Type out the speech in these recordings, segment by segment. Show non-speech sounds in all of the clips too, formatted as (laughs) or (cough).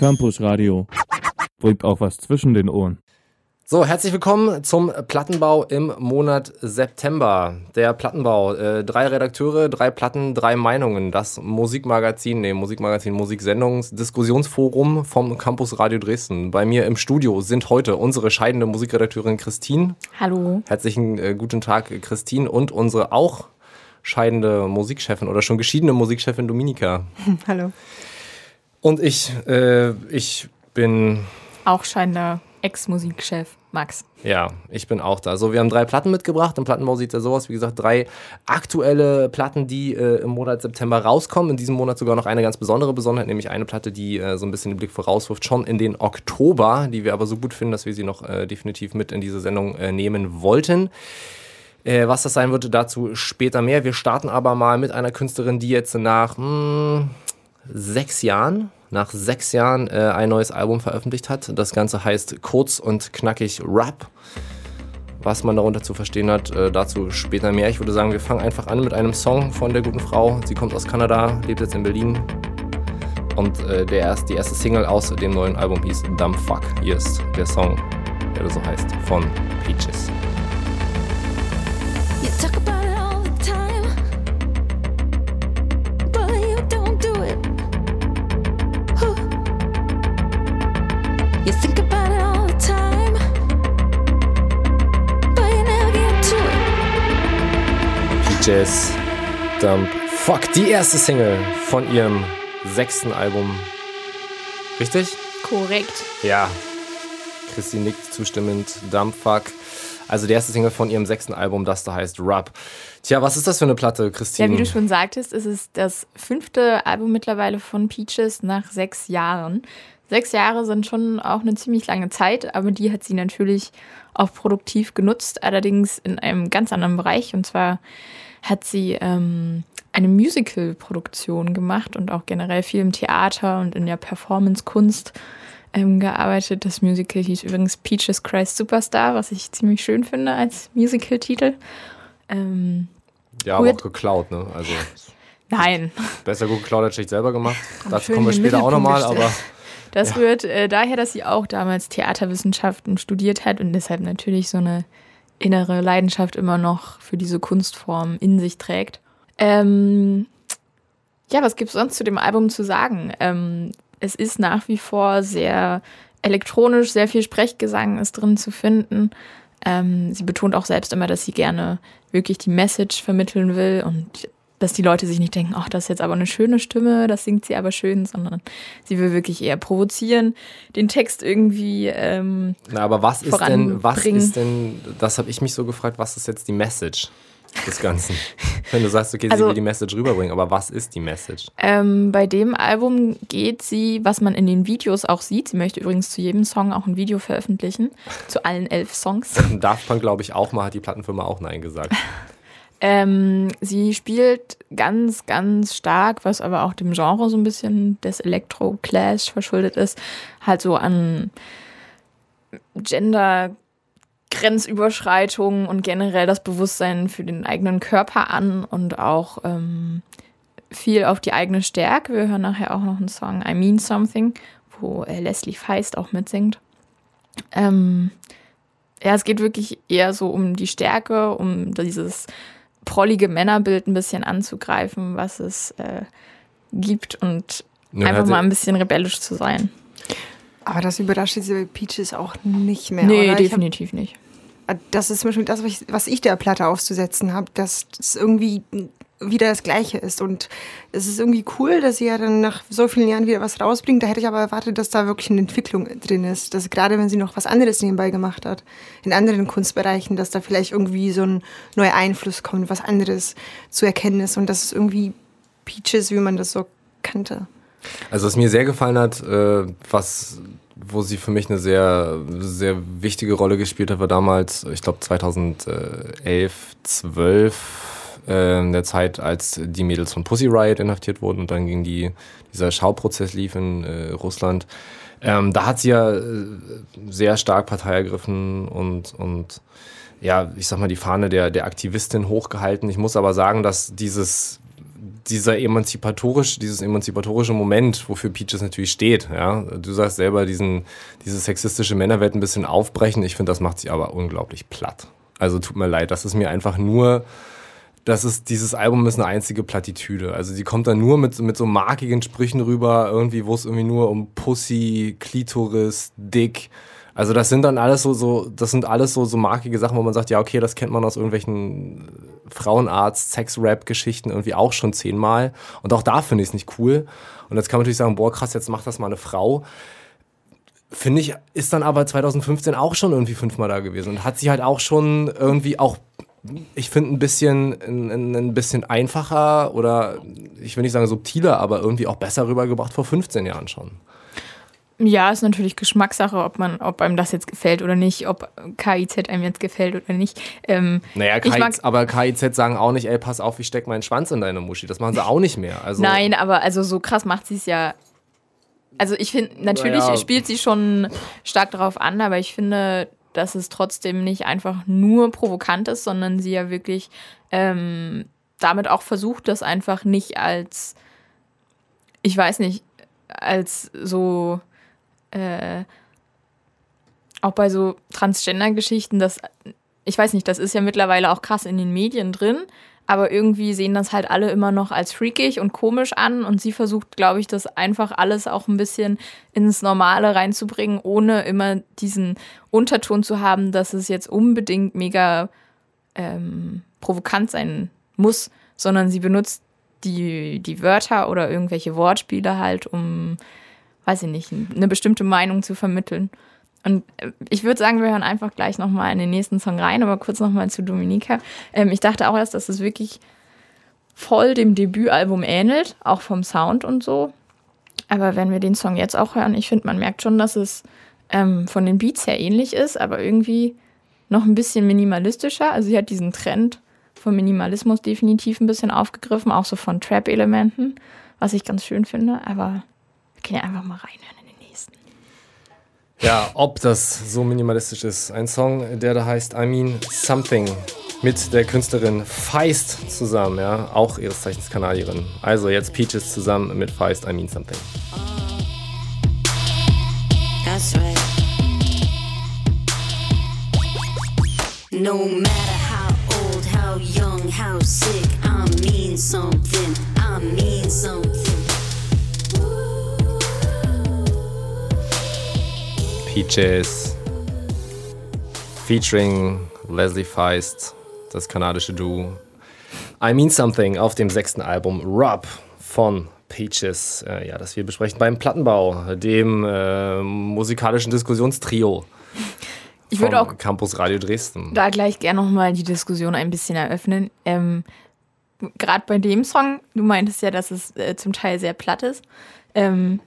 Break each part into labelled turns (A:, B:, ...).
A: Campus Radio. Bringt auch was zwischen den Ohren.
B: So, herzlich willkommen zum Plattenbau im Monat September. Der Plattenbau, äh, drei Redakteure, drei Platten, drei Meinungen. Das Musikmagazin, nee, Musikmagazin, Musiksendungs, Diskussionsforum vom Campus Radio Dresden. Bei mir im Studio sind heute unsere scheidende Musikredakteurin Christine.
C: Hallo.
B: Herzlichen äh, guten Tag, Christine. Und unsere auch scheidende Musikchefin oder schon geschiedene Musikchefin Dominika. (laughs)
C: Hallo.
B: Und ich, äh, ich bin.
C: Auch scheidender Ex-Musikchef. Max.
B: Ja, ich bin auch da. So, wir haben drei Platten mitgebracht. Im Plattenbau sieht ja so aus. Wie gesagt, drei aktuelle Platten, die äh, im Monat September rauskommen. In diesem Monat sogar noch eine ganz besondere Besonderheit, nämlich eine Platte, die äh, so ein bisschen den Blick vorauswirft, schon in den Oktober, die wir aber so gut finden, dass wir sie noch äh, definitiv mit in diese Sendung äh, nehmen wollten. Äh, was das sein wird, dazu später mehr. Wir starten aber mal mit einer Künstlerin, die jetzt nach mh, hm, sechs Jahren nach sechs Jahren äh, ein neues Album veröffentlicht hat. Das Ganze heißt Kurz und Knackig Rap. Was man darunter zu verstehen hat, äh, dazu später mehr. Ich würde sagen, wir fangen einfach an mit einem Song von der guten Frau. Sie kommt aus Kanada, lebt jetzt in Berlin. Und äh, der erst, die erste Single aus dem neuen Album hieß Dumb Fuck. Hier ist der Song, der so heißt, von Peaches. Jazz Dump Fuck, die erste Single von ihrem sechsten Album. Richtig?
C: Korrekt.
B: Ja. Christine nickt zustimmend. Dump Fuck. Also die erste Single von ihrem sechsten Album, das da heißt Rub. Tja, was ist das für eine Platte, Christine?
C: Ja, wie du schon sagtest, ist es das fünfte Album mittlerweile von Peaches nach sechs Jahren. Sechs Jahre sind schon auch eine ziemlich lange Zeit, aber die hat sie natürlich auch produktiv genutzt, allerdings in einem ganz anderen Bereich. Und zwar hat sie ähm, eine Musical-Produktion gemacht und auch generell viel im Theater und in der Performance-Kunst ähm, gearbeitet. Das Musical hieß übrigens Peaches Christ Superstar, was ich ziemlich schön finde als Musical-Titel. Ähm,
B: ja, aber auch geklaut, ne? Also
C: Nein. (laughs)
B: Besser gut geklaut als schlecht selber gemacht. Dazu kommen wir später auch nochmal, aber.
C: Das ja. rührt äh, daher, dass sie auch damals Theaterwissenschaften studiert hat und deshalb natürlich so eine innere Leidenschaft immer noch für diese Kunstform in sich trägt. Ähm, ja, was gibt es sonst zu dem Album zu sagen? Ähm, es ist nach wie vor sehr elektronisch, sehr viel Sprechgesang ist drin zu finden. Ähm, sie betont auch selbst immer, dass sie gerne wirklich die Message vermitteln will und dass die Leute sich nicht denken, ach, das ist jetzt aber eine schöne Stimme, das singt sie aber schön, sondern sie will wirklich eher provozieren, den Text irgendwie. Ähm,
B: Na, aber was ist denn, was ist denn, das habe ich mich so gefragt, was ist jetzt die Message? des Ganzen. Wenn du sagst, okay, sie also, will die Message rüberbringen, aber was ist die Message?
C: Ähm, bei dem Album geht sie, was man in den Videos auch sieht, sie möchte übrigens zu jedem Song auch ein Video veröffentlichen, zu allen elf Songs. (laughs)
B: Darf man, glaube ich, auch mal, hat die Plattenfirma auch Nein gesagt. (laughs)
C: Ähm, sie spielt ganz, ganz stark, was aber auch dem Genre so ein bisschen des Elektro-Clash verschuldet ist, halt so an Gender- Grenzüberschreitungen und generell das Bewusstsein für den eigenen Körper an und auch ähm, viel auf die eigene Stärke. Wir hören nachher auch noch einen Song I Mean Something, wo äh, Leslie Feist auch mitsingt. Ähm, ja, es geht wirklich eher so um die Stärke, um dieses prollige Männerbild ein bisschen anzugreifen, was es äh, gibt und ja, einfach mal ein bisschen rebellisch zu sein.
D: Aber das überrascht diese Peaches auch nicht mehr.
C: Nee, oder? definitiv nicht.
D: Das ist zum Beispiel das, was ich, der Platte auszusetzen habe, dass es irgendwie wieder das Gleiche ist. Und es ist irgendwie cool, dass sie ja dann nach so vielen Jahren wieder was rausbringt. Da hätte ich aber erwartet, dass da wirklich eine Entwicklung drin ist. Dass gerade wenn sie noch was anderes nebenbei gemacht hat, in anderen Kunstbereichen, dass da vielleicht irgendwie so ein neuer Einfluss kommt, was anderes zu erkennen ist. Und dass es irgendwie Peaches, wie man das so kannte.
B: Also was mir sehr gefallen hat, äh, was wo sie für mich eine sehr, sehr wichtige Rolle gespielt hat, war damals, ich glaube 2011, 12 äh, in der Zeit, als die Mädels von Pussy Riot inhaftiert wurden und dann ging die, dieser Schauprozess lief in äh, Russland. Ähm, da hat sie ja äh, sehr stark Partei ergriffen und, und ja, ich sag mal, die Fahne der, der Aktivistin hochgehalten. Ich muss aber sagen, dass dieses dieser emanzipatorische, dieses emanzipatorische Moment, wofür Peaches natürlich steht. Ja? Du sagst selber, diesen, diese sexistische Männerwelt ein bisschen aufbrechen. Ich finde, das macht sie aber unglaublich platt. Also tut mir leid, das ist mir einfach nur das ist, dieses Album ist eine einzige Plattitüde. Also die kommt dann nur mit, mit so markigen Sprüchen rüber, irgendwie, wo es irgendwie nur um Pussy, Klitoris, Dick. Also das sind dann alles so, so, das sind alles so, so markige Sachen, wo man sagt, ja, okay, das kennt man aus irgendwelchen Frauenarzt, Sex-Rap-Geschichten irgendwie auch schon zehnmal. Und auch da finde ich es nicht cool. Und jetzt kann man natürlich sagen, boah, krass, jetzt macht das mal eine Frau. Finde ich, ist dann aber 2015 auch schon irgendwie fünfmal da gewesen und hat sie halt auch schon irgendwie auch ich finde ein bisschen ein, ein, bisschen einfacher oder ich will nicht sagen subtiler, aber irgendwie auch besser rübergebracht vor 15 Jahren schon.
C: Ja, ist natürlich Geschmackssache, ob man, ob einem das jetzt gefällt oder nicht, ob KIZ einem jetzt gefällt oder nicht. Ähm,
B: naja, KIZ, aber KIZ sagen auch nicht, ey, pass auf, ich steck meinen Schwanz in deine Muschi. Das machen sie auch nicht mehr. Also,
C: Nein, aber also so krass macht sie es ja. Also ich finde, natürlich naja. spielt sie schon stark darauf an, aber ich finde, dass es trotzdem nicht einfach nur provokant ist, sondern sie ja wirklich ähm, damit auch versucht, das einfach nicht als, ich weiß nicht, als so, äh, auch bei so Transgender-Geschichten, das, ich weiß nicht, das ist ja mittlerweile auch krass in den Medien drin, aber irgendwie sehen das halt alle immer noch als freakig und komisch an und sie versucht, glaube ich, das einfach alles auch ein bisschen ins Normale reinzubringen, ohne immer diesen Unterton zu haben, dass es jetzt unbedingt mega ähm, provokant sein muss, sondern sie benutzt die, die Wörter oder irgendwelche Wortspiele halt, um, weiß ich nicht, eine bestimmte Meinung zu vermitteln. Und äh, ich würde sagen, wir hören einfach gleich nochmal in den nächsten Song rein, aber kurz nochmal zu Dominika. Ähm, ich dachte auch erst, dass es wirklich voll dem Debütalbum ähnelt, auch vom Sound und so. Aber wenn wir den Song jetzt auch hören, ich finde, man merkt schon, dass es ähm, von den Beats her ähnlich ist, aber irgendwie noch ein bisschen minimalistischer. Also sie hat diesen Trend vom Minimalismus definitiv ein bisschen aufgegriffen, auch so von Trap-Elementen, was ich ganz schön finde. Aber wir können ja einfach mal reinhören.
B: Ja, ob das so minimalistisch ist. Ein Song, der da heißt I Mean Something mit der Künstlerin Feist zusammen, ja, auch ihres Zeichens Kanadierin. Also jetzt Peaches zusammen mit Feist I Mean Something. That's right. No matter how old, how young, how sick, I mean something, I mean something. Peaches featuring Leslie Feist, das kanadische Duo. I Mean Something auf dem sechsten Album Rob von Peaches, äh, ja, das wir besprechen beim Plattenbau, dem äh, musikalischen Diskussionstrio.
C: Ich würde auch
B: Campus Radio Dresden.
C: Da gleich gerne nochmal die Diskussion ein bisschen eröffnen. Ähm, Gerade bei dem Song, du meintest ja, dass es äh, zum Teil sehr platt ist. Ähm,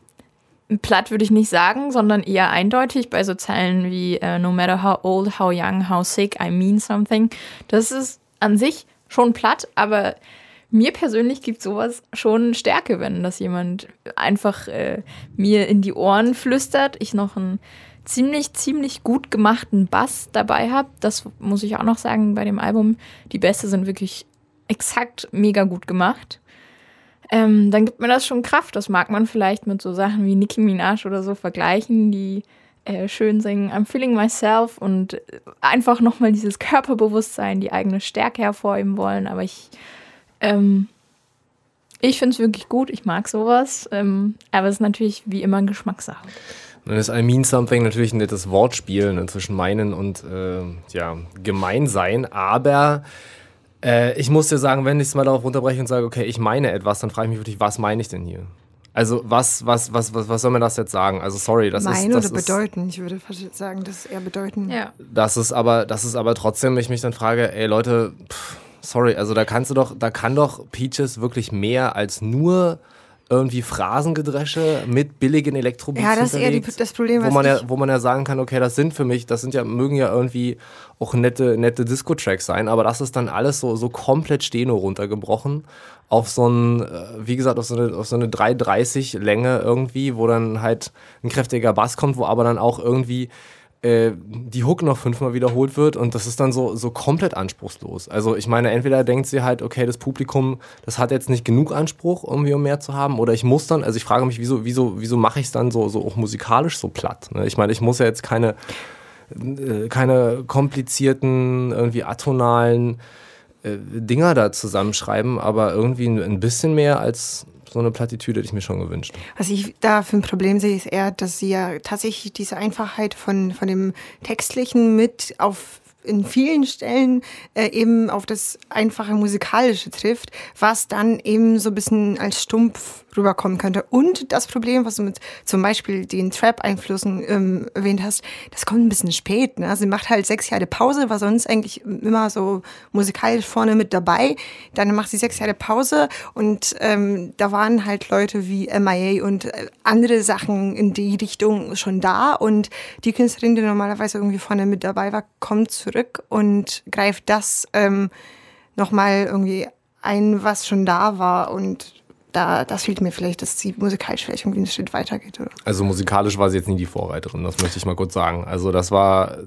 C: platt würde ich nicht sagen, sondern eher eindeutig bei so Zeilen wie uh, No matter how old, how young, how sick, I mean something. Das ist an sich schon platt, aber mir persönlich gibt sowas schon Stärke, wenn das jemand einfach äh, mir in die Ohren flüstert, ich noch einen ziemlich, ziemlich gut gemachten Bass dabei habe. Das muss ich auch noch sagen bei dem Album. Die Bässe sind wirklich exakt mega gut gemacht ähm, dann gibt mir das schon Kraft. Das mag man vielleicht mit so Sachen wie Nicki Minaj oder so vergleichen, die äh, schön singen, I'm feeling myself und einfach nochmal dieses Körperbewusstsein, die eigene Stärke hervorheben wollen. Aber ich, ähm, ich finde es wirklich gut, ich mag sowas. Ähm, aber es ist natürlich wie immer ein Geschmackssache.
B: Dann ist I mean something natürlich ein nettes Wortspiel ne, zwischen meinen und äh, ja, Gemeinsein, aber äh, ich muss dir sagen, wenn ich es mal darauf runterbreche und sage, okay, ich meine etwas, dann frage ich mich wirklich, was meine ich denn hier? Also was, was, was, was, was soll man das jetzt sagen? Also sorry, das
D: Meinen
B: ist. Das
D: oder bedeuten? Ich würde fast sagen, das ist eher bedeuten.
C: Ja.
B: Das ist aber, das ist aber trotzdem, ich mich dann frage, ey Leute, pff, sorry, also da kannst du doch, da kann doch Peaches wirklich mehr als nur irgendwie Phrasengedresche mit billigen Elektrobeats
D: Ja, das ist eher die, das Problem,
B: wo man ja, wo man ja sagen kann, okay, das sind für mich, das sind ja mögen ja irgendwie auch nette nette Disco Tracks sein, aber das ist dann alles so so komplett Steno runtergebrochen auf so ein äh, wie gesagt auf so eine auf so eine 330 Länge irgendwie, wo dann halt ein kräftiger Bass kommt, wo aber dann auch irgendwie äh, die Hook noch fünfmal wiederholt wird und das ist dann so, so komplett anspruchslos. Also ich meine, entweder denkt sie halt, okay, das Publikum, das hat jetzt nicht genug Anspruch, irgendwie um mehr zu haben, oder ich muss dann, also ich frage mich, wieso, wieso, wieso mache ich es dann so, so auch musikalisch so platt? Ne? Ich meine, ich muss ja jetzt keine, äh, keine komplizierten, irgendwie atonalen äh, Dinger da zusammenschreiben, aber irgendwie ein, ein bisschen mehr als so eine Plattitüde hätte ich mir schon gewünscht.
D: Was ich da für ein Problem sehe, ist eher, dass sie ja tatsächlich diese Einfachheit von, von dem Textlichen mit auf in vielen Stellen äh, eben auf das einfache Musikalische trifft, was dann eben so ein bisschen als stumpf rüberkommen könnte. Und das Problem, was du mit zum Beispiel den Trap-Einflüssen ähm, erwähnt hast, das kommt ein bisschen spät. Ne? Sie macht halt sechs Jahre Pause, war sonst eigentlich immer so musikalisch vorne mit dabei. Dann macht sie sechs Jahre Pause und ähm, da waren halt Leute wie MIA und äh, andere Sachen in die Richtung schon da. Und die Künstlerin, die normalerweise irgendwie vorne mit dabei war, kommt zurück und greift das ähm, nochmal irgendwie ein, was schon da war und da, das fehlt mir vielleicht, dass sie musikalisch vielleicht irgendwie einen Schritt weiter geht. Oder?
B: Also musikalisch war sie jetzt nie die Vorreiterin, das möchte ich mal kurz sagen. Also das war, äh,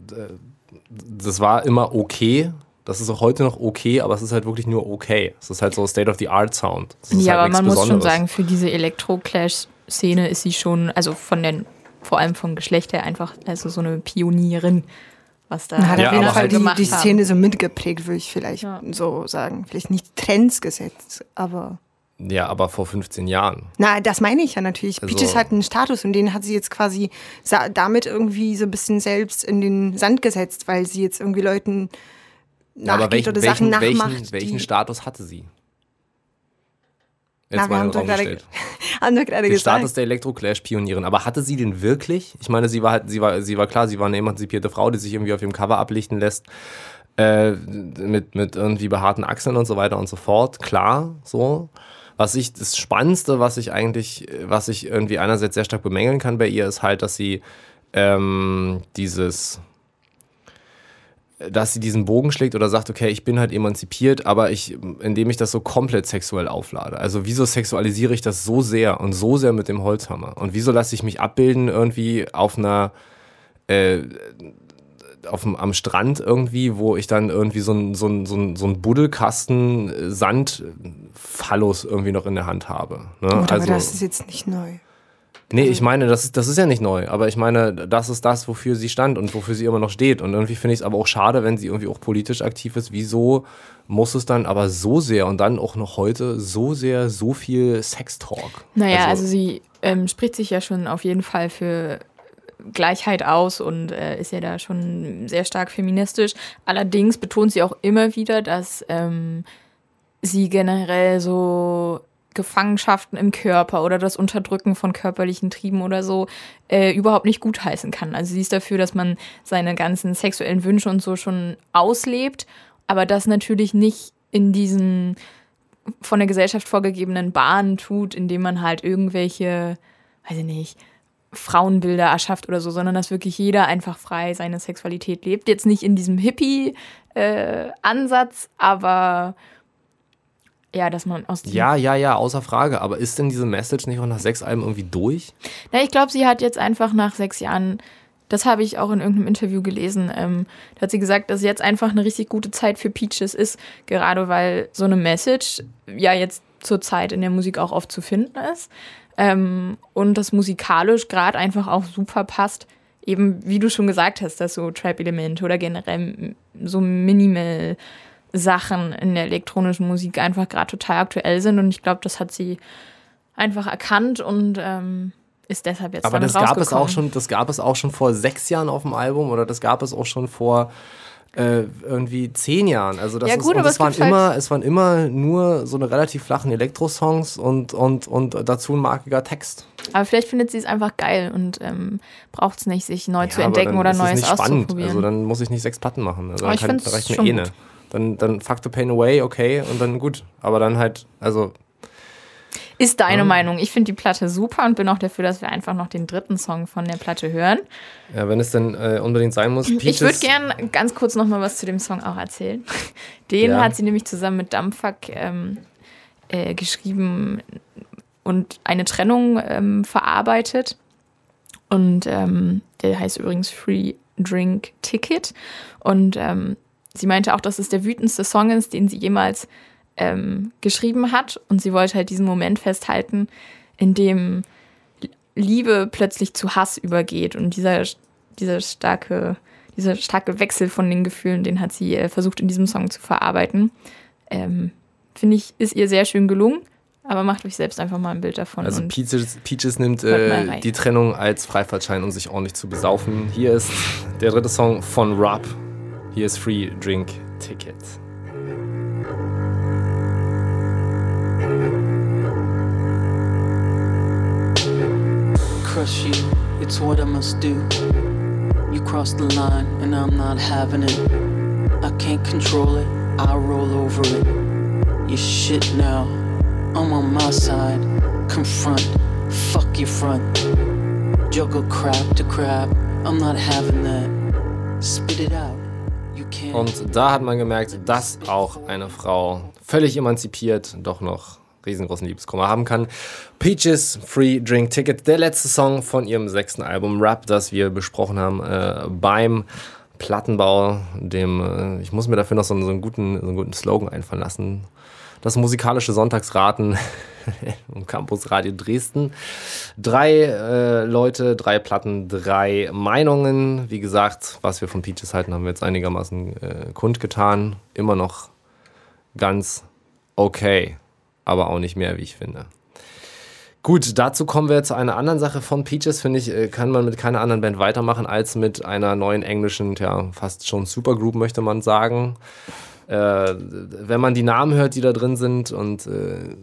B: das war immer okay. Das ist auch heute noch okay, aber es ist halt wirklich nur okay. Es ist halt so State-of-the-Art-Sound.
C: Ja,
B: halt
C: aber man muss schon sagen, für diese Elektro-Clash-Szene ist sie schon, also von den, vor allem vom Geschlecht her einfach, also so eine Pionierin was da
D: hat
C: ja,
D: auf jeden Fall die, die Szene so mitgeprägt, würde ich vielleicht ja. so sagen. Vielleicht nicht Trends gesetzt, aber.
B: Ja, aber vor 15 Jahren.
D: Na, das meine ich ja natürlich. Also, Peaches hat einen Status und den hat sie jetzt quasi damit irgendwie so ein bisschen selbst in den Sand gesetzt, weil sie jetzt irgendwie Leuten nachgeht welchen, oder Sachen
B: welchen,
D: nachmacht.
B: Welchen, welchen Status hatte sie?
D: Jetzt Na, wir haben, Raum gerade, (laughs) haben wir gerade
B: den
D: gesagt.
B: Status der Elektroclash-Pionierin. Aber hatte sie den wirklich? Ich meine, sie war halt, sie war, sie war klar, sie war eine emanzipierte Frau, die sich irgendwie auf dem Cover ablichten lässt. Äh, mit, mit irgendwie behaarten Achseln und so weiter und so fort. Klar, so. Was ich, das Spannendste, was ich eigentlich, was ich irgendwie einerseits sehr stark bemängeln kann bei ihr, ist halt, dass sie ähm, dieses, dass sie diesen Bogen schlägt oder sagt, okay, ich bin halt emanzipiert, aber ich, indem ich das so komplett sexuell auflade. Also wieso sexualisiere ich das so sehr und so sehr mit dem Holzhammer? Und wieso lasse ich mich abbilden irgendwie auf einer, äh, auf dem, am Strand irgendwie, wo ich dann irgendwie so ein, so ein, so ein, so ein Buddelkasten Sand Phallus irgendwie noch in der Hand habe. Ne?
D: Gut, also, aber das ist jetzt nicht neu.
B: Nee, ich meine, das ist, das ist ja nicht neu, aber ich meine, das ist das, wofür sie stand und wofür sie immer noch steht. Und irgendwie finde ich es aber auch schade, wenn sie irgendwie auch politisch aktiv ist. Wieso muss es dann aber so sehr und dann auch noch heute so sehr, so viel Sextalk?
C: Naja, also, also sie ähm, spricht sich ja schon auf jeden Fall für Gleichheit aus und äh, ist ja da schon sehr stark feministisch. Allerdings betont sie auch immer wieder, dass ähm, sie generell so Gefangenschaften im Körper oder das Unterdrücken von körperlichen Trieben oder so äh, überhaupt nicht gutheißen kann. Also sie ist dafür, dass man seine ganzen sexuellen Wünsche und so schon auslebt, aber das natürlich nicht in diesen von der Gesellschaft vorgegebenen Bahnen tut, indem man halt irgendwelche, weiß ich nicht, Frauenbilder erschafft oder so, sondern dass wirklich jeder einfach frei seine Sexualität lebt. Jetzt nicht in diesem Hippie-Ansatz, äh, aber ja, dass man aus
B: Ja, ja, ja, außer Frage. Aber ist denn diese Message nicht auch nach sechs Alben irgendwie durch?
C: Na, ich glaube, sie hat jetzt einfach nach sechs Jahren, das habe ich auch in irgendeinem Interview gelesen, ähm, da hat sie gesagt, dass jetzt einfach eine richtig gute Zeit für Peaches ist, gerade weil so eine Message ja jetzt zur Zeit in der Musik auch oft zu finden ist. Ähm, und das musikalisch gerade einfach auch super passt. Eben, wie du schon gesagt hast, dass so Trap-Elemente oder generell so Minimal Sachen in der elektronischen Musik einfach gerade total aktuell sind. Und ich glaube, das hat sie einfach erkannt und ähm, ist deshalb jetzt
B: Aber das gab es auch schon, das gab es auch schon vor sechs Jahren auf dem Album oder das gab es auch schon vor äh, irgendwie zehn Jahren. Also das
C: ja, gut,
B: ist,
C: aber
B: es, waren
C: halt
B: immer, es waren immer nur so eine relativ flachen Elektro-Songs und, und, und dazu ein markiger Text.
C: Aber vielleicht findet sie es einfach geil und ähm, braucht es nicht, sich neu ja, zu entdecken oder Neues auszuprobieren.
B: Also dann muss ich nicht sechs Platten machen. Also kann, da reicht mir eh dann, dann fuck the pain away, okay, und dann gut. Aber dann halt, also.
C: Ist deine ja. Meinung. Ich finde die Platte super und bin auch dafür, dass wir einfach noch den dritten Song von der Platte hören.
B: Ja, wenn es denn äh, unbedingt sein muss.
C: Peaches. Ich würde gerne ganz kurz noch mal was zu dem Song auch erzählen. (laughs) Den ja. hat sie nämlich zusammen mit Dumpfuck ähm, äh, geschrieben und eine Trennung ähm, verarbeitet. Und ähm, der heißt übrigens Free Drink Ticket. Und ähm, sie meinte auch, dass es der wütendste Song ist, den sie jemals ähm, geschrieben hat. Und sie wollte halt diesen Moment festhalten, in dem Liebe plötzlich zu Hass übergeht. Und dieser, dieser starke, dieser starke Wechsel von den Gefühlen, den hat sie äh, versucht in diesem Song zu verarbeiten. Ähm, Finde ich, ist ihr sehr schön gelungen. Aber macht euch selbst einfach mal ein Bild davon.
B: Also Peaches, Peaches nimmt äh, die Trennung als Freifahrtschein, um sich ordentlich zu besaufen. Hier ist der dritte Song von Rob. Hier ist Free Drink Ticket.
E: Crush you, it's what I must do. You crossed the line and I'm not having it. I can't control it, I'll roll over it. You shit now, I'm on my side. Confront, fuck your front. Juggle crap to crap, I'm not having that. Spit it out.
B: Und da hat man gemerkt, dass auch eine Frau völlig emanzipiert doch noch riesengroßen Liebeskummer haben kann. Peaches Free Drink Ticket, der letzte Song von ihrem sechsten Album Rap, das wir besprochen haben äh, beim Plattenbau. Dem, äh, ich muss mir dafür noch so, einen- so, einen guten, so einen guten Slogan einfallen lassen. Das musikalische Sonntagsraten (laughs) im Campus Radio Dresden. Drei äh, Leute, drei Platten, drei Meinungen. Wie gesagt, was wir von Peaches halten, haben wir jetzt einigermaßen äh, kundgetan. Immer noch ganz okay, aber auch nicht mehr, wie ich finde. Gut, dazu kommen wir zu einer anderen Sache von Peaches, finde ich, äh, kann man mit keiner anderen Band weitermachen als mit einer neuen englischen, ja, fast schon Supergroup, möchte man sagen. Äh, wenn man die Namen hört, die da drin sind und äh,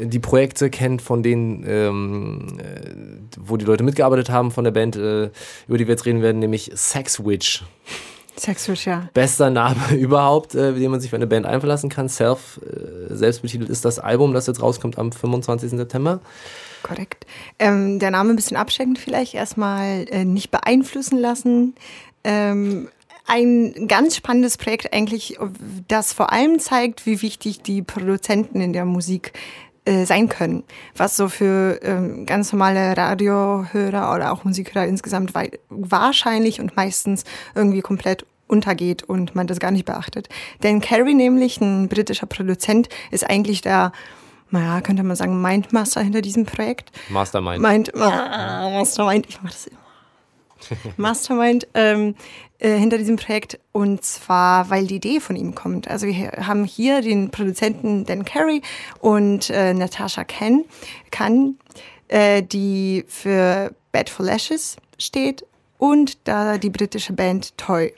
B: die Projekte kennt, von denen, ähm, äh, wo die Leute mitgearbeitet haben von der Band, äh, über die wir jetzt reden werden, nämlich Sex Witch.
D: Sexwitch, ja.
B: Bester Name (laughs) überhaupt, äh, den man sich für eine Band einfallen kann. Self, äh, selbstbetitelt ist das Album, das jetzt rauskommt am 25. September.
D: Korrekt. Ähm, der Name ein bisschen abschreckend vielleicht. Erstmal äh, nicht beeinflussen lassen. Ähm, ein ganz spannendes Projekt eigentlich, das vor allem zeigt, wie wichtig die Produzenten in der Musik äh, sein können. Was so für ähm, ganz normale Radiohörer oder auch Musikhörer insgesamt wahrscheinlich und meistens irgendwie komplett untergeht und man das gar nicht beachtet. Denn Carrie nämlich, ein britischer Produzent, ist eigentlich der, naja, könnte man sagen, Mindmaster hinter diesem Projekt.
B: Mastermind.
D: Mind, ah, Mastermind, ich mach das immer. (laughs) Mastermind ähm, äh, hinter diesem Projekt und zwar, weil die Idee von ihm kommt. Also wir haben hier den Produzenten Dan Carey und äh, Natasha Ken, Kann, äh, die für Bad for Lashes steht und da die britische Band Toy.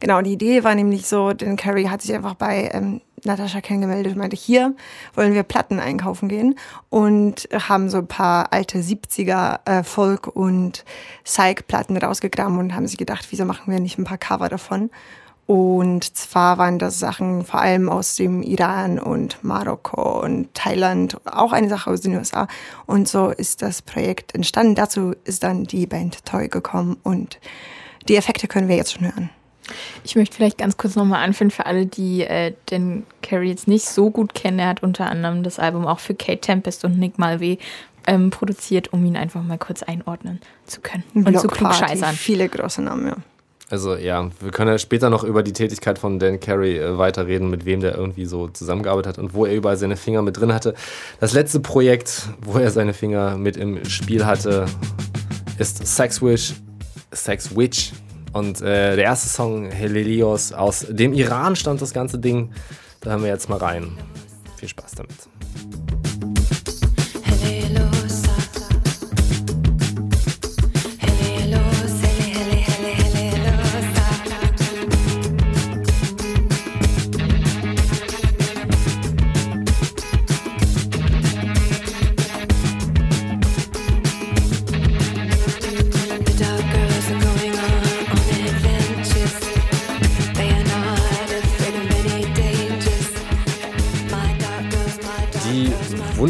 D: Genau, die Idee war nämlich so, denn Carrie hat sich einfach bei ähm, Natascha kennengemeldet und meinte, hier wollen wir Platten einkaufen gehen und haben so ein paar alte 70er äh, Folk- und Psych-Platten rausgegraben und haben sich gedacht, wieso machen wir nicht ein paar Cover davon? Und zwar waren das Sachen vor allem aus dem Iran und Marokko und Thailand, auch eine Sache aus den USA. Und so ist das Projekt entstanden. Dazu ist dann die Band Toy gekommen und die Effekte können wir jetzt schon hören.
C: Ich möchte vielleicht ganz kurz nochmal anführen für alle, die äh, den Carrie jetzt nicht so gut kennen. Er hat unter anderem das Album auch für Kate Tempest und Nick Malvé ähm, produziert, um ihn einfach mal kurz einordnen zu können und zu klugscheißern.
D: Viele große Namen, ja.
B: Also ja, wir können ja später noch über die Tätigkeit von Dan Carey äh, weiterreden, mit wem der irgendwie so zusammengearbeitet hat und wo er überall seine Finger mit drin hatte. Das letzte Projekt, wo er seine Finger mit im Spiel hatte, ist Sex Wish, Sex Witch. Und äh, der erste Song, Helelios, aus dem Iran stammt das ganze Ding. Da hören wir jetzt mal rein. Viel Spaß damit.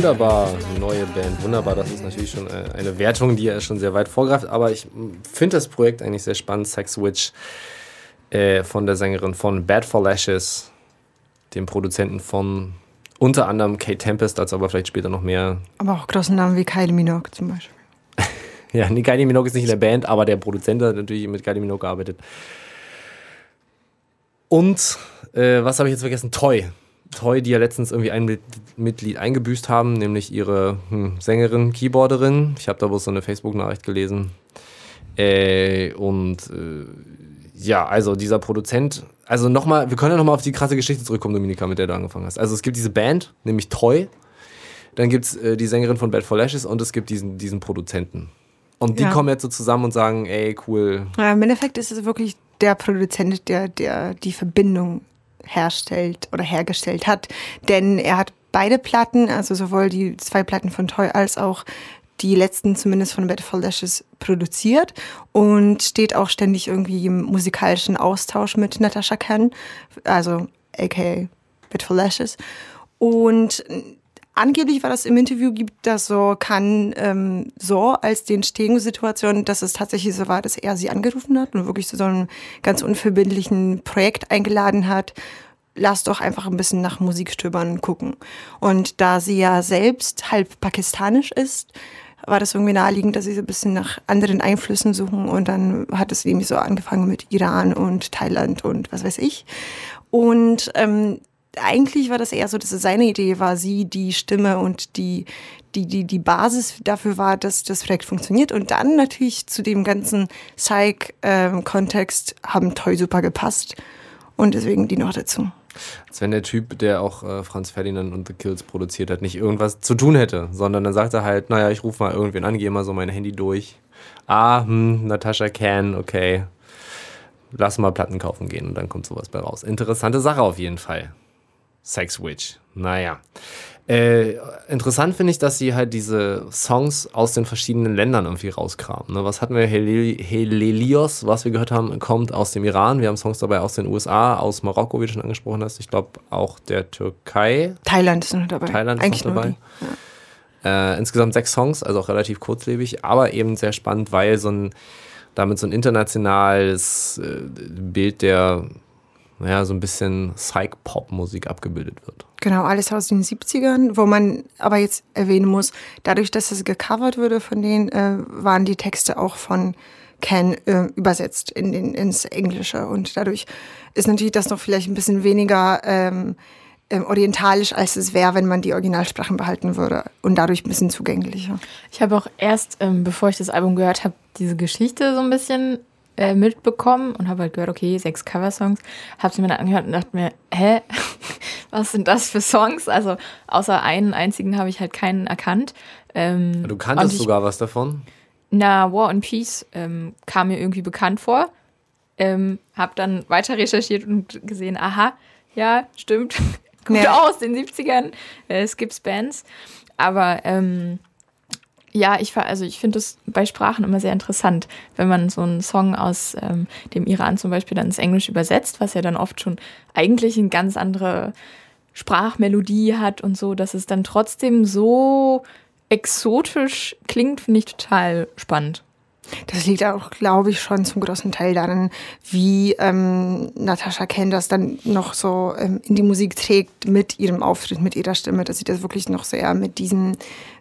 B: Wunderbar neue Band, wunderbar, das ist natürlich schon äh, eine Wertung, die ja schon sehr weit vorgreift, aber ich finde das Projekt eigentlich sehr spannend. Sex Witch äh, von der Sängerin von Bad for Lashes, dem Produzenten von unter anderem Kate Tempest, als aber vielleicht später noch mehr.
D: Aber auch große Namen wie Kylie Minogue zum Beispiel. (laughs)
B: Ja, nee, Kylie Minogue ist nicht in der Band, aber der Produzent hat natürlich mit Kylie Minogue gearbeitet. Und, äh, was habe ich jetzt vergessen? Toy. Toy, die ja letztens irgendwie ein Mit Mitglied eingebüßt haben, nämlich ihre hm, Sängerin, Keyboarderin. Ich habe da bloß so eine Facebook-Nachricht gelesen. Äh, und äh, ja, also dieser Produzent, also nochmal, wir können ja nochmal auf die krasse Geschichte zurückkommen, Dominika, mit der du angefangen hast. Also es gibt diese Band, nämlich Toy. Dann gibt es äh, die Sängerin von Bad for Lashes und es gibt diesen, diesen Produzenten. Und die
D: Ja.
B: kommen jetzt so zusammen und sagen, ey, cool.
D: Ja, Im Endeffekt ist es wirklich der Produzent, der, der die Verbindung herstellt oder hergestellt hat. Denn er hat beide Platten, also sowohl die zwei Platten von Toy als auch die letzten zumindest von Bad for Lashes produziert und steht auch ständig irgendwie im musikalischen Austausch mit Natasha Ken, also aka Bad for Lashes. Und angeblich war das im Interview, gibt das so, kann ähm, so als die Entstehungssituation, dass es tatsächlich so war, dass er sie angerufen hat und wirklich zu so einem ganz unverbindlichen Projekt eingeladen hat. Lass doch einfach ein bisschen nach Musik stöbern und gucken. Und da sie ja selbst halb pakistanisch ist, war das irgendwie naheliegend, dass sie so ein bisschen nach anderen Einflüssen suchen und dann hat es irgendwie so angefangen mit Iran und Thailand und was weiß ich. Und ähm, eigentlich war das eher so, dass es seine Idee war, sie die Stimme und die, die, die, die Basis dafür war, dass das Projekt funktioniert. Und dann natürlich zu dem ganzen Psych-Kontext haben Toy super gepasst. Und deswegen die noch dazu.
B: Als wenn der Typ, der auch äh, Franz Ferdinand und The Kills produziert hat, nicht irgendwas zu tun hätte, sondern dann sagt er halt, naja, ich rufe mal irgendwen an, gehe mal so mein Handy durch. Ah, hm, Natascha Can, okay. Lass mal Platten kaufen gehen und dann kommt sowas bei raus. Interessante Sache auf jeden Fall. Sex Witch. Naja. Äh, interessant finde ich, dass sie halt diese Songs aus den verschiedenen Ländern irgendwie rauskramen. Ne? Was hatten wir? Hel- Helelios, was wir gehört haben, kommt aus dem Iran. Wir haben Songs dabei aus den USA, aus Marokko, wie du schon angesprochen hast. Ich glaube auch der Türkei.
D: Thailand ist noch dabei.
B: Thailand ist
D: Eigentlich
B: noch
D: nur
B: dabei.
D: die.
B: Äh, insgesamt sechs Songs, also auch relativ kurzlebig, aber eben sehr spannend, weil so ein, damit so ein internationales äh, Bild der, naja, so ein bisschen Psych-Pop-Musik abgebildet wird.
D: Genau, alles aus den 70ern, wo man aber jetzt erwähnen muss, dadurch, dass es gecovert wurde von denen, äh, waren die Texte auch von Ken äh, übersetzt in den, ins Englische. Und dadurch ist natürlich das noch vielleicht ein bisschen weniger ähm, ähm, orientalisch, als es wäre, wenn man die Originalsprachen behalten würde. Und dadurch ein bisschen zugänglicher.
C: Ich habe auch erst, ähm, bevor ich das Album gehört habe, diese Geschichte so ein bisschen äh, mitbekommen und habe halt gehört, okay, sechs Coversongs. Habe sie mir dann angehört und dachte mir, hä, (laughs) was sind das für Songs? Also außer einen einzigen habe ich halt keinen erkannt. Ähm,
B: Du kanntest
C: ich,
B: sogar was davon.
C: Na, War and Peace ähm, kam mir irgendwie bekannt vor. Ähm, habe dann weiter recherchiert und gesehen, aha, ja, stimmt. (laughs) Gut
D: Ja.
C: aus, den 70ern. Äh, es gibt Bands. Aber ähm, ja, ich, also ich finde es bei Sprachen immer sehr interessant, wenn man so einen Song aus ähm, dem Iran zum Beispiel dann ins Englisch übersetzt, was ja dann oft schon eigentlich eine ganz andere Sprachmelodie hat und so, dass es dann trotzdem so exotisch klingt, finde ich total spannend.
D: Das liegt auch, glaube ich, schon zum großen Teil daran, wie ähm, Natascha Ken das dann noch so ähm, in die Musik trägt mit ihrem Auftritt, mit ihrer Stimme, dass sie das wirklich noch sehr mit diesem,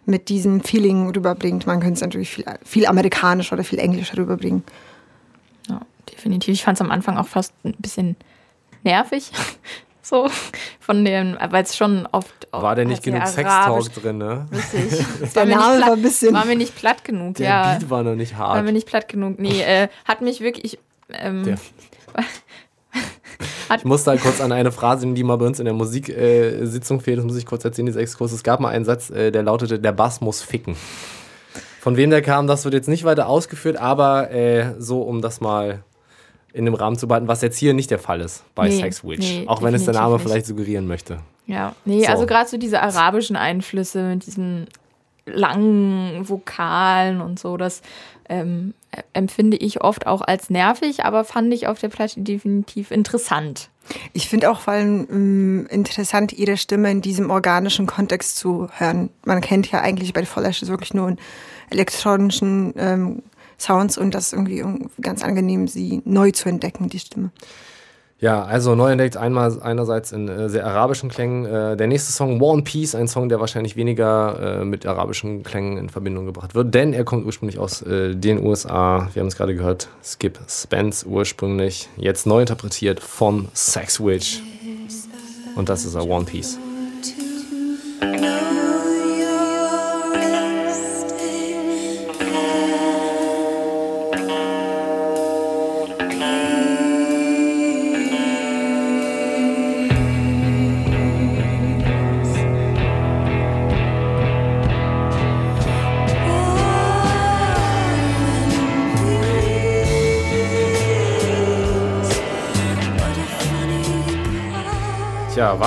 D: mit diesem Feeling rüberbringt. Man könnte es natürlich viel, viel amerikanisch oder viel englischer rüberbringen.
C: Ja, definitiv. Ich fand es am Anfang auch fast ein bisschen nervig. So von dem, weil es schon oft.
B: War da nicht genug Sextalk drin, ne? (laughs)
D: Der
C: war mir nicht
D: Name
C: platt-
D: war ein bisschen-
C: War mir nicht platt genug,
B: Der
C: ja.
B: Beat war noch nicht
C: War
B: hart.
C: mir nicht platt genug. Nee, (laughs) äh, hat mich wirklich. Ähm,
B: Der- (laughs) Ich muss da kurz an eine Phrase, die mal bei uns in der Musiksitzung äh, fehlt, das muss ich kurz erzählen, dieser Exkurs. Es gab mal einen Satz, äh, der lautete, der Bass muss ficken. Von wem der kam, das wird jetzt nicht weiter ausgeführt, aber äh, so, um das mal in dem Rahmen zu behalten, was jetzt hier nicht der Fall ist bei
C: Nee,
B: Sex Witch.
C: nee,
B: auch wenn es der Name
C: nicht.
B: vielleicht suggerieren möchte.
C: Ja, nee,
B: So.
C: also gerade so diese arabischen Einflüsse mit diesen langen Vokalen und so, das ähm, äh, empfinde ich oft auch als nervig, aber fand ich auf der Platte definitiv interessant.
D: Ich finde auch vor allem ähm, interessant, ihre Stimme in diesem organischen Kontext zu hören. Man kennt ja eigentlich bei Vollash wirklich nur einen elektronischen ähm, Sounds und das ist irgendwie ganz angenehm, sie neu zu entdecken, die Stimme.
B: Ja, also neu entdeckt einmal einerseits in äh, sehr arabischen Klängen. Äh, der nächste Song War and Peace, ein Song, der wahrscheinlich weniger äh, mit arabischen Klängen in Verbindung gebracht wird, denn er kommt ursprünglich aus äh, den USA. Wir haben es gerade gehört, Skip Spence ursprünglich, jetzt neu interpretiert von Sex Witch. Und das ist er, One Piece.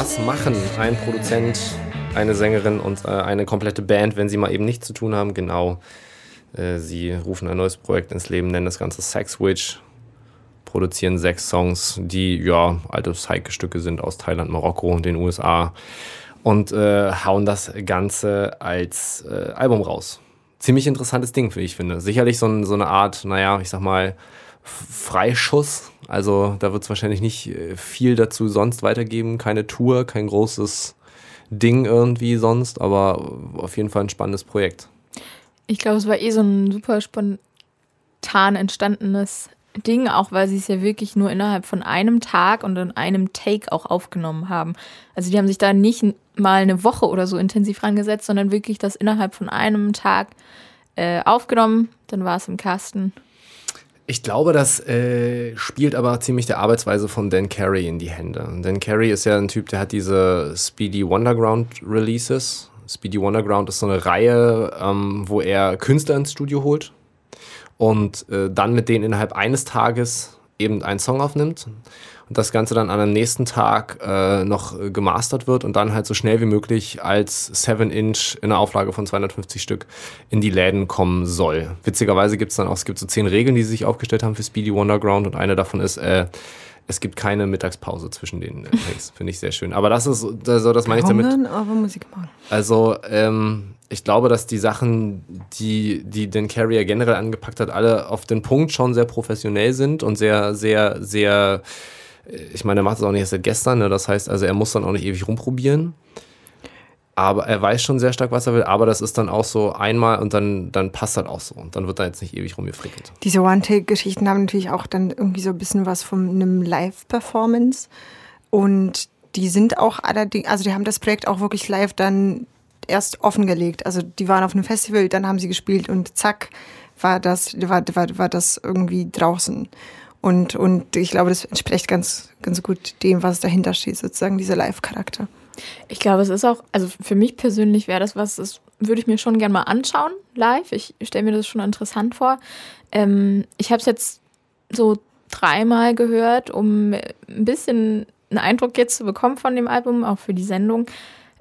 B: Was machen ein Produzent, eine Sängerin und äh, eine komplette Band, wenn sie mal eben nichts zu tun haben? Genau. Äh, sie rufen ein neues Projekt ins Leben, nennen das Ganze Sex Witch, produzieren sechs Songs, die ja alte Psyche-Stücke sind aus Thailand, Marokko und den USA und äh, hauen das Ganze als äh, Album raus. Ziemlich interessantes Ding, wie ich finde. Sicherlich so, ein, so eine Art, naja, ich sag mal, Freischuss. Also da wird es wahrscheinlich nicht äh, viel dazu sonst weitergeben. Keine Tour, kein großes Ding irgendwie sonst, aber auf jeden Fall ein spannendes Projekt.
C: Ich glaube, es war eh so ein super spontan entstandenes Ding, auch weil sie es ja wirklich nur innerhalb von einem Tag und in einem Take auch aufgenommen haben. Also die haben sich da nicht mal eine Woche oder so intensiv rangesetzt, sondern wirklich das innerhalb von einem Tag äh, aufgenommen. Dann war es im Kasten.
B: Ich glaube, das äh, spielt aber ziemlich der Arbeitsweise von Dan Carey in die Hände. Dan Carey ist ja ein Typ, der hat diese Speedy Wonderground Releases. Speedy Wonderground ist so eine Reihe, ähm, wo er Künstler ins Studio holt und äh, dann mit denen innerhalb eines Tages eben einen Song aufnimmt das Ganze dann an einem nächsten Tag äh, noch äh, gemastert wird und dann halt so schnell wie möglich als 7-Inch in einer Auflage von 250 Stück in die Läden kommen soll. Witzigerweise gibt es dann auch, es gibt so zehn Regeln, die sie sich aufgestellt haben für Speedy Wonderground und eine davon ist, äh, es gibt keine Mittagspause zwischen den äh, Takes. Finde ich sehr schön. Aber das ist, also das meine ich damit.
D: Aber Musik machen.
B: Also, ähm, ich glaube, dass die Sachen, die, die den Carrier generell angepackt hat, alle auf den Punkt schon sehr professionell sind und sehr, sehr, sehr, äh, ich meine, er macht es auch nicht erst seit gestern, ne? das heißt, also er muss dann auch nicht ewig rumprobieren. Aber er weiß schon sehr stark, was er will, aber das ist dann auch so einmal und dann, dann passt das auch so. Und dann wird da jetzt nicht ewig rumgefrickelt.
D: Diese One-Take-Geschichten haben natürlich auch dann irgendwie so ein bisschen was von einem Live-Performance. Und die sind auch allerdings, also die haben das Projekt auch wirklich live dann erst offengelegt. Also die waren auf einem Festival, dann haben sie gespielt und zack, war das, war, war, war das irgendwie draußen. Und, und ich glaube, das entspricht ganz, ganz gut dem, was dahinter steht, sozusagen dieser Live-Charakter.
C: Ich glaube, es ist auch, also für mich persönlich wäre das was, das würde ich mir schon gerne mal anschauen, live. Ich stelle mir das schon interessant vor. Ähm, ich habe es jetzt so dreimal gehört, um ein bisschen einen Eindruck jetzt zu bekommen von dem Album, auch für die Sendung.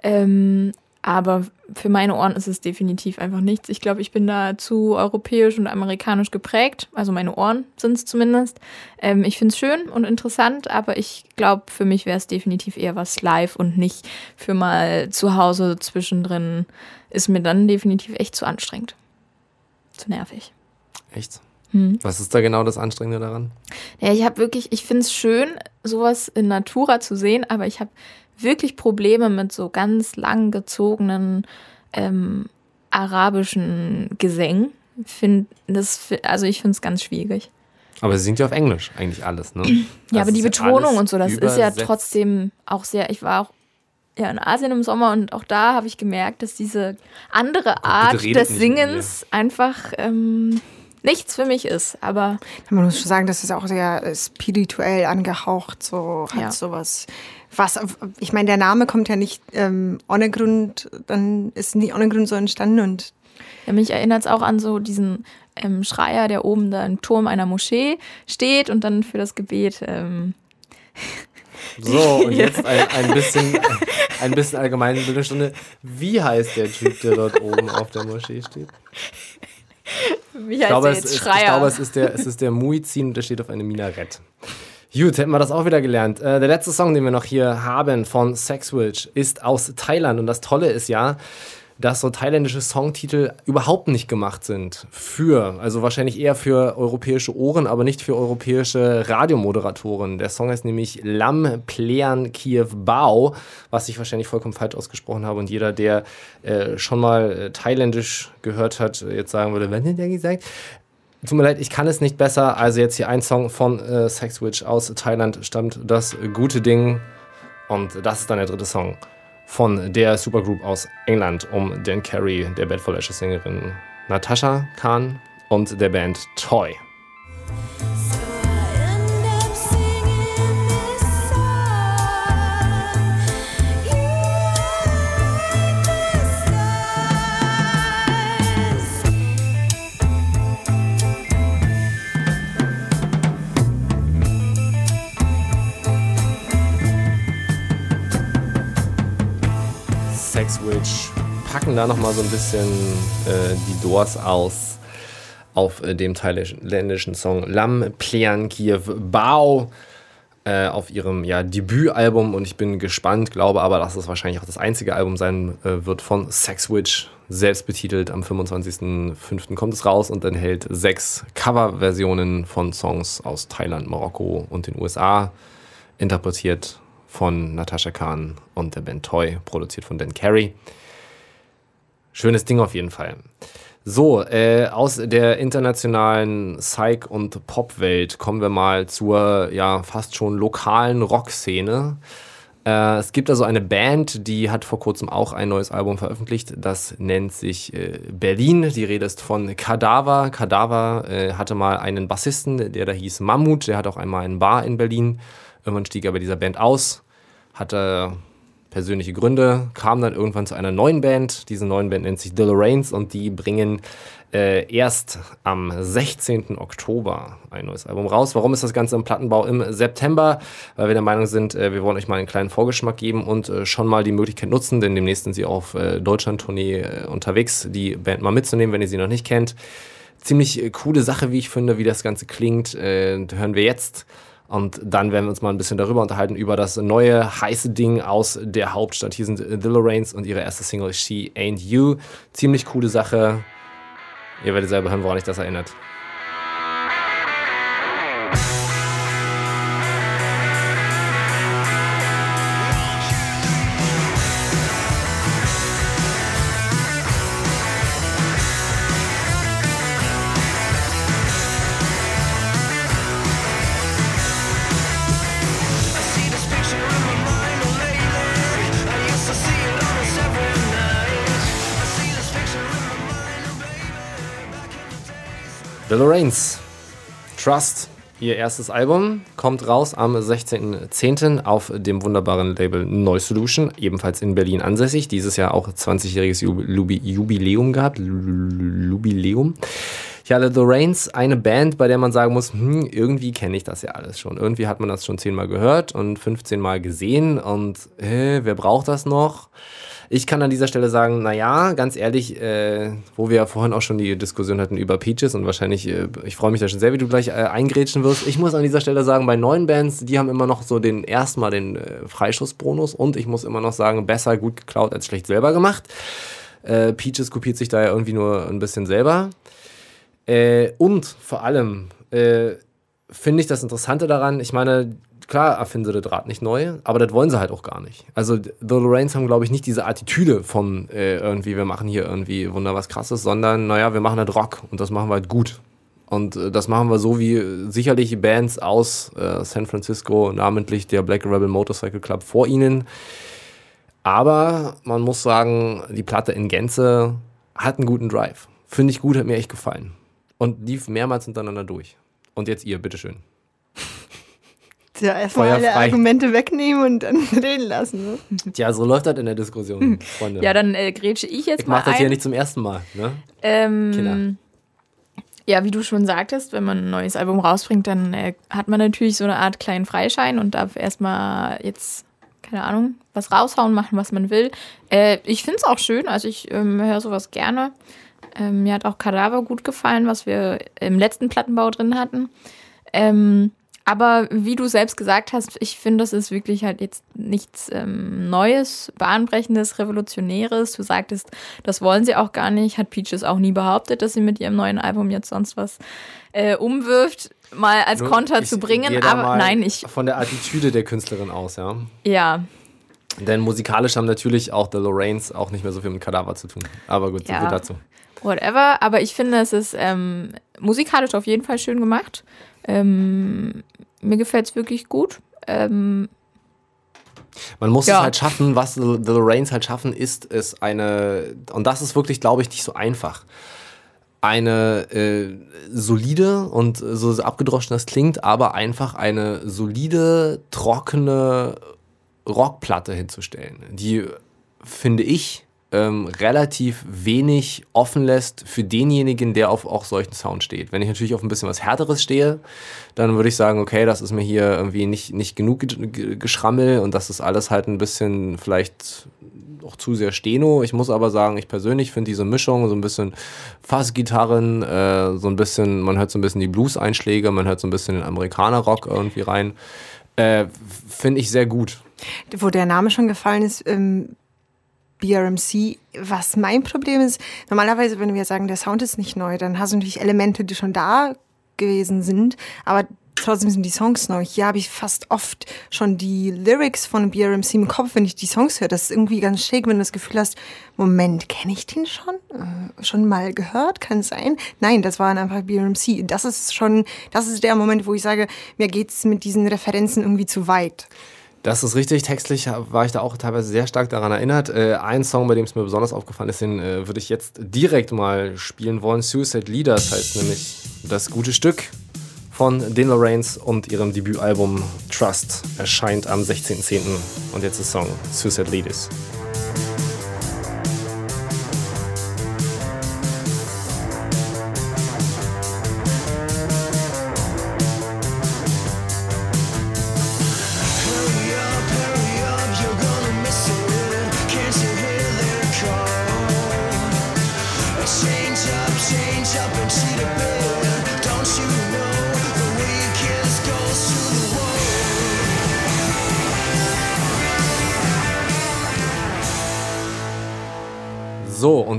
C: Ähm, aber für meine Ohren ist es definitiv einfach nichts. Ich glaube, ich bin da zu europäisch und amerikanisch geprägt. Also meine Ohren sind es zumindest. Ähm, ich finde es schön und interessant, aber ich glaube, für mich wäre es definitiv eher was live und nicht für mal zu Hause zwischendrin. Ist mir dann definitiv echt zu anstrengend. Zu nervig.
B: Echt?
C: Hm.
B: Was ist da genau das Anstrengende daran?
C: Ja, ich habe wirklich, ich finde es schön, sowas in Natura zu sehen, aber ich habe wirklich Probleme mit so ganz lang gezogenen ähm, arabischen Gesängen. Find das, also ich finde es ganz schwierig.
B: Aber sie singt ja auf Englisch eigentlich alles, ne?
C: Ja,
B: Das
C: aber die Betonung und so, das ist ja
B: übersetzt.
C: trotzdem auch sehr, ich war auch ja, in Asien im Sommer und auch da habe ich gemerkt, dass diese andere Art des. Singens einfach ähm, nichts für mich ist. Aber
D: Man muss schon sagen, das ist auch sehr äh, spirituell angehaucht, so hat
C: Ja.
D: sowas. Was, ich meine, der Name kommt ja nicht ähm, ohne Grund, dann ist nicht ohne Grund so entstanden und
C: Ja, mich erinnert es auch an so diesen ähm, Schreier, der oben da im Turm einer Moschee steht und dann für das Gebet. Ähm, (laughs)
B: So, und jetzt ein, ein bisschen, ein bisschen allgemeine Bildungsstunde. Wie heißt der Typ, der dort oben auf der Moschee steht?
C: wie
B: Ich
C: heißt
B: glaube,
C: der
B: es
C: jetzt?
B: ist, ich
C: Schreier.
B: glaube, es ist der, es ist der Muizin und der steht auf einem Minarett. Gut, hätten wir das auch wieder gelernt. Äh, der letzte Song, den wir noch hier haben von Sex Witch, ist aus Thailand. Und das Tolle ist ja, dass so thailändische Songtitel überhaupt nicht gemacht sind für, also wahrscheinlich eher für europäische Ohren, aber nicht für europäische Radiomoderatoren. Der Song heißt nämlich Lam Plean Kiew Bao, was ich wahrscheinlich vollkommen falsch ausgesprochen habe und jeder, der äh, schon mal äh, thailändisch gehört hat, äh, jetzt sagen würde, was hat der gesagt? Tut mir leid, ich kann es nicht besser. Also jetzt hier ein Song von äh, Sex Witch aus Thailand stammt das gute Ding und das ist dann der dritte Song von der Supergroup aus England um Dan Carey, der Bad for Lashes Sängerin Natasha Khan und der Band Toy. Packen da nochmal so ein bisschen äh, die Doors aus auf äh, dem thailändischen Song Lam Plean Kiew Bao äh, auf ihrem ja, Debütalbum und ich bin gespannt, glaube aber, dass es wahrscheinlich auch das einzige Album sein äh, wird von Sex Witch, selbst betitelt. Am 25.05. kommt es raus und enthält sechs Coverversionen von Songs aus Thailand, Marokko und den USA, interpretiert von Natasha Khan und der Band Toy, produziert von Dan Carey. Schönes Ding auf jeden Fall. So, äh, aus der internationalen Psych- und Pop-Welt kommen wir mal zur ja fast schon lokalen Rockszene. Äh, es gibt also eine Band, die hat vor kurzem auch ein neues Album veröffentlicht. Das nennt sich äh, Berlin. Die Rede ist von Kadaver. Kadaver äh, hatte mal einen Bassisten, der da hieß Mammut. Der hat auch einmal einen Bar in Berlin. Irgendwann stieg er bei dieser Band aus, hatte persönliche Gründe, kam dann irgendwann zu einer neuen Band. Diese neuen Band nennt sich The Lorraines und die bringen äh, erst am 16. Oktober ein neues Album raus. Warum ist das Ganze im Plattenbau im September? Weil wir der Meinung sind, äh, wir wollen euch mal einen kleinen Vorgeschmack geben und äh, schon mal die Möglichkeit nutzen, denn demnächst sind sie auf äh, Deutschland-Tournee äh, unterwegs, die Band mal mitzunehmen, wenn ihr sie noch nicht kennt. Ziemlich äh, coole Sache, wie ich finde, wie das Ganze klingt, hören wir jetzt. Und dann werden wir uns mal ein bisschen darüber unterhalten, über das neue heiße Ding aus der Hauptstadt. Hier sind The Lorraines und ihre erste Single She Ain't You. Ziemlich coole Sache. Ihr werdet selber hören, woran ich das erinnert. The Lorraines. Trust. Ihr erstes Album kommt raus am 16.10. auf dem wunderbaren Label Neu Solution, ebenfalls in Berlin ansässig. Dieses Jahr auch 20-jähriges Jubi- Jubiläum gehabt. Jubiläum. Ja, The Lorraines, eine Band, bei der man sagen muss, hm, irgendwie kenne ich das ja alles schon. Irgendwie hat man das schon zehnmal gehört und 15 Mal gesehen und äh, wer braucht das noch? Ich kann an dieser Stelle sagen, naja, ganz ehrlich, äh, wo wir ja vorhin auch schon die Diskussion hatten über Peaches und wahrscheinlich, äh, ich freue mich da schon sehr, wie du gleich äh, eingrätschen wirst. Ich muss an dieser Stelle sagen, bei neuen Bands, die haben immer noch so den erstmal den äh, Freischussbonus und ich muss immer noch sagen, besser gut geklaut als schlecht selber gemacht. Äh, Peaches kopiert sich da ja irgendwie nur ein bisschen selber. Äh, und vor allem äh, finde ich das Interessante daran, ich meine, klar erfinden sie das Draht nicht neu, aber das wollen sie halt auch gar nicht. Also The Lorraines haben, glaube ich, nicht diese Attitüde von äh, irgendwie, wir machen hier irgendwie wunder was krasses, sondern naja, wir machen halt Rock und das machen wir halt gut. Und äh, das machen wir so wie äh, sicherlich Bands aus äh, San Francisco, namentlich der Black Rebel Motorcycle Club vor ihnen. Aber man muss sagen, die Platte in Gänze hat einen guten Drive. Finde ich gut, hat mir echt gefallen. Und lief mehrmals hintereinander durch. Und jetzt ihr, bitteschön.
D: Ja, erstmal alle. Argumente wegnehmen und dann (laughs) reden lassen. Ne?
B: Tja, so läuft das in der Diskussion, Freunde.
C: Ja, dann äh, grätsche ich jetzt
B: ich
C: mal
B: mache das
C: ein.
B: hier nicht zum ersten Mal. Ne?
C: Ähm,
B: Kinder.
C: Ja, wie du schon sagtest, wenn man ein neues Album rausbringt, dann äh, hat man natürlich so eine Art kleinen Freischein und darf erstmal jetzt, keine Ahnung, was raushauen, machen, was man will. Äh, ich finde es auch schön, also ich ähm, höre sowas gerne. Ähm, mir hat auch Kadaver gut gefallen, was wir im letzten Plattenbau drin hatten. Ähm, aber wie du selbst gesagt hast, ich finde, das ist wirklich halt jetzt nichts ähm, Neues, Bahnbrechendes, Revolutionäres. Du sagtest, das wollen sie auch gar nicht. Hat Peaches auch nie behauptet, dass sie mit ihrem neuen Album jetzt sonst was äh, umwirft, mal als
B: Nur
C: Konter zu bringen. Aber nein, ich,
B: Von der Attitüde der Künstlerin aus, ja.
C: ja,
B: Denn musikalisch haben natürlich auch The Lorraines auch nicht mehr so viel mit Kadaver zu tun. Aber gut, so
C: Ja.
B: viel dazu.
C: whatever. Aber ich finde, es ist ähm, musikalisch auf jeden Fall schön gemacht. Ähm, mir gefällt es wirklich gut. Ähm,
B: Man muss
C: Ja.
B: es halt schaffen, was The Lorraines halt schaffen, ist es eine, und das ist wirklich, glaube ich, nicht so einfach, eine äh, solide und so abgedroschen das klingt, aber einfach eine solide, trockene Rockplatte hinzustellen, die, finde ich, ähm, relativ wenig offen lässt für denjenigen, der auf auch solchen Sound steht. Wenn ich natürlich auf ein bisschen was Härteres stehe, dann würde ich sagen, okay, das ist mir hier irgendwie nicht, nicht genug ge- ge- Geschrammel und das ist alles halt ein bisschen vielleicht auch zu sehr Steno. Ich muss aber sagen, ich persönlich finde diese Mischung, so ein bisschen Fassgitarren, äh, so ein bisschen, man hört so ein bisschen die Blues-Einschläge, man hört so ein bisschen den Amerikaner-Rock irgendwie rein, äh, finde ich sehr gut.
D: wo der Name schon gefallen ist, ähm, BRMC, was mein Problem ist, normalerweise, wenn wir sagen, der Sound ist nicht neu, dann hast du natürlich Elemente, die schon da gewesen sind, aber trotzdem sind die Songs neu. Hier habe ich fast oft schon die Lyrics von BRMC im Kopf, wenn ich die Songs höre. Das ist irgendwie ganz schick, wenn du das Gefühl hast, Moment, kenne ich den schon? Äh, schon mal gehört? Kann sein? Nein, das waren einfach BRMC. Das ist schon, das ist der Moment, wo ich sage, mir geht's mit diesen Referenzen irgendwie zu weit.
B: Das ist richtig. Textlich war ich da auch teilweise sehr stark daran erinnert. Äh, ein Song, bei dem es mir besonders aufgefallen ist, den äh, würde ich jetzt direkt mal spielen wollen. Suicide Leaders heißt nämlich das gute Stück von den Lorraines und ihrem Debütalbum Trust erscheint am 16.10. Und jetzt ist Song Suicide Leaders.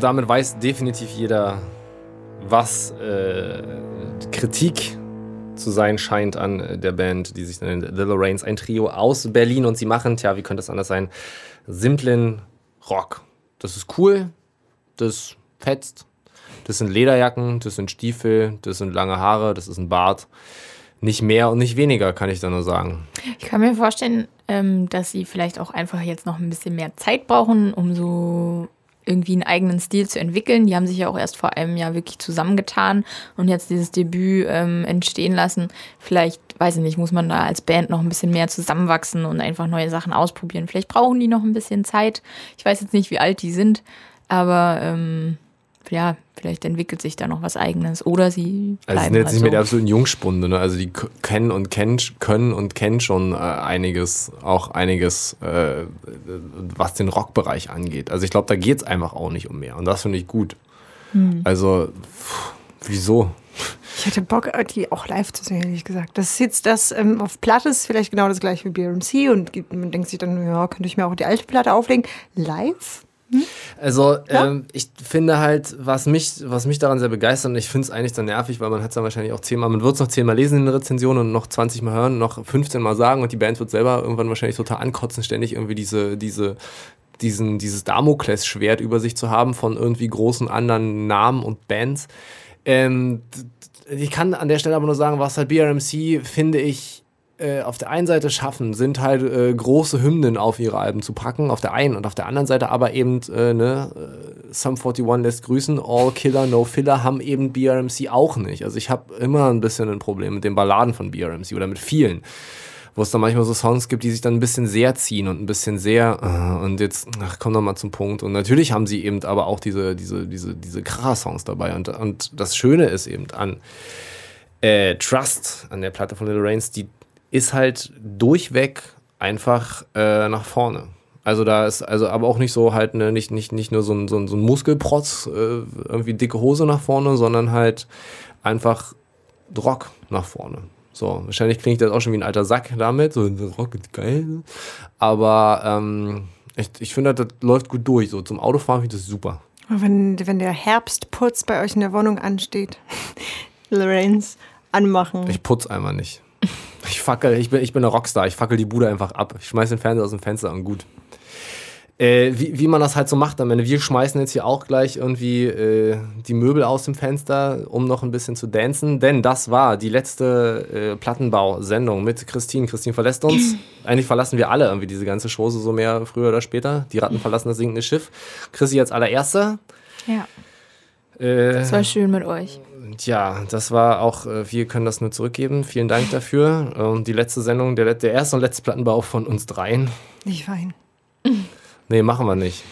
B: Und damit weiß definitiv jeder, was äh, Kritik zu sein scheint an äh, der Band, die sich nennt The Lorraines, ein Trio aus Berlin. Und sie machen, tja, wie könnte es anders sein, simplen Rock. Das ist cool, das fetzt, das sind Lederjacken, das sind Stiefel, das sind lange Haare, das ist ein Bart. Nicht mehr und nicht weniger, kann ich da nur sagen.
C: Ich kann mir vorstellen, ähm, dass sie vielleicht auch einfach jetzt noch ein bisschen mehr Zeit brauchen, um so irgendwie einen eigenen Stil zu entwickeln. Die haben sich ja auch erst vor einem Jahr wirklich zusammengetan und jetzt dieses Debüt ähm, entstehen lassen. Vielleicht, weiß ich nicht, muss man da als Band noch ein bisschen mehr zusammenwachsen und einfach neue Sachen ausprobieren. Vielleicht brauchen die noch ein bisschen Zeit. Ich weiß jetzt nicht, wie alt die sind, aber ähm, ja, vielleicht entwickelt sich da noch was Eigenes. Oder sie
B: Also sie sind jetzt
C: halt
B: nicht
C: so.
B: mehr der absoluten Jungspunde, ne? Also die kennen und kennen, können und kennen schon äh, einiges, auch einiges, äh, was den Rockbereich angeht. Also ich glaube, da geht es einfach auch nicht um mehr. Und das finde ich gut.
C: Hm.
B: Also, pff, wieso?
D: Ich hätte Bock, die auch live zu sehen, ehrlich gesagt. Das ist jetzt das, ähm, auf Platte ist vielleicht genau das gleiche wie BRMC und gibt- man denkt sich dann, ja, könnte ich mir auch die alte Platte auflegen. Live?
B: Also, ähm, ich finde halt, was mich, was mich daran sehr begeistert, und ich finde es eigentlich so nervig, weil man hat es dann wahrscheinlich auch zehnmal, man wird es noch zehnmal lesen in den Rezensionen und noch 20 Mal hören, noch 15 Mal sagen und die Band wird selber irgendwann wahrscheinlich total ankotzen, ständig irgendwie diese, diese, diesen, dieses Damoklesschwert über sich zu haben von irgendwie großen anderen Namen und Bands. Ähm, ich kann an der Stelle aber nur sagen, was halt BRMC, finde ich, äh, auf der einen Seite schaffen, sind halt äh, große Hymnen auf ihre Alben zu packen, auf der einen und auf der anderen Seite aber eben, äh, ne, äh, Sum 41 lässt grüßen, All Killer, No Filler haben eben BRMC auch nicht. Also ich habe immer ein bisschen ein Problem mit den Balladen von BRMC oder mit vielen wo es dann manchmal so Songs gibt, die sich dann ein bisschen sehr ziehen und ein bisschen sehr äh, und jetzt ach, komm doch mal zum Punkt und natürlich haben sie eben aber auch diese diese diese diese Kracher-Songs dabei und und das Schöne ist eben an äh, Trust an der Platte von Little Rains, die ist halt durchweg einfach äh, nach vorne. Also da ist also aber auch nicht so halt ne, nicht nicht nicht nur so ein so ein, so ein Muskelprotz äh, irgendwie dicke Hose nach vorne, sondern halt einfach Rock nach vorne. So, wahrscheinlich klingt das auch schon wie ein alter Sack damit. So, Rock ist geil. Aber ähm, ich, ich finde, das läuft gut durch. So, zum Autofahren finde ich das super.
D: Wenn, wenn der Herbstputz bei euch in der Wohnung ansteht, (laughs) Lorenz, anmachen.
B: Ich putz einmal nicht. (laughs) Ich fackel, ich bin, ich bin ein Rockstar. Ich fackel die Bude einfach ab. Ich schmeiß den Fernseher aus dem Fenster und gut. Äh, wie, wie man das halt so macht am Ende. Wir schmeißen jetzt hier auch gleich irgendwie äh, die Möbel aus dem Fenster, um noch ein bisschen zu dancen. Denn das war die letzte äh, Plattenbau-Sendung mit Christine. Christine verlässt uns. (clears throat) Eigentlich verlassen wir alle irgendwie diese ganze Chose so mehr früher oder später. Die Ratten verlassen das sinkende Schiff. Chrissy als allererster.
C: Ja,
B: Äh,
C: es war schön mit euch.
B: Tja, das war auch, äh, wir können das nur zurückgeben. Vielen Dank dafür. Und die letzte Sendung, der, der erste und letzte Plattenbau von uns dreien.
D: Nicht weinen.
B: Nee, machen wir nicht.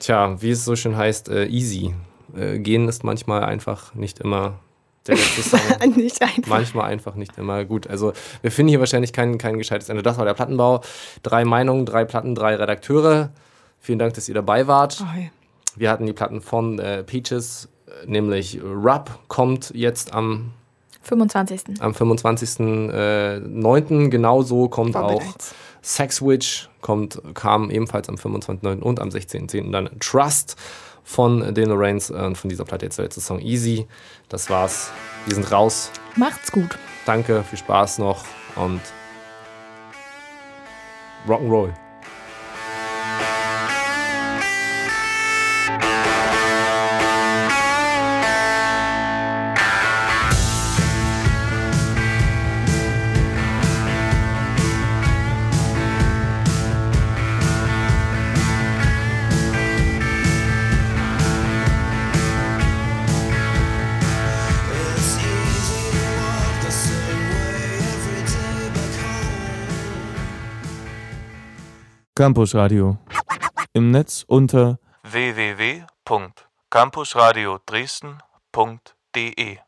B: Tja, wie es so schön heißt, äh, easy. Äh, gehen ist manchmal einfach nicht immer der letzte Song. (laughs)
D: Nicht einfach.
B: manchmal einfach nicht immer gut. Also wir finden hier wahrscheinlich kein, kein gescheites Ende. Das war der Plattenbau. Drei Meinungen, drei Platten, drei Redakteure. Vielen Dank, dass ihr dabei wart.
D: Oh, ja.
B: Wir hatten die Platten von äh, Peaches, nämlich Rub kommt jetzt am
C: 25.
B: am 25.09. Genauso kommt auch. Sex Witch, kommt, kam ebenfalls am 25.09. und am 16.10. dann Trust von den Lorains und von dieser Platte jetzt der letzte Song Easy. Das war's. Wir sind raus.
C: Macht's gut.
B: Danke, viel Spaß noch und Rock'n'Roll.
A: Campus Radio. Im Netz unter
F: www.campusradio Dresden.de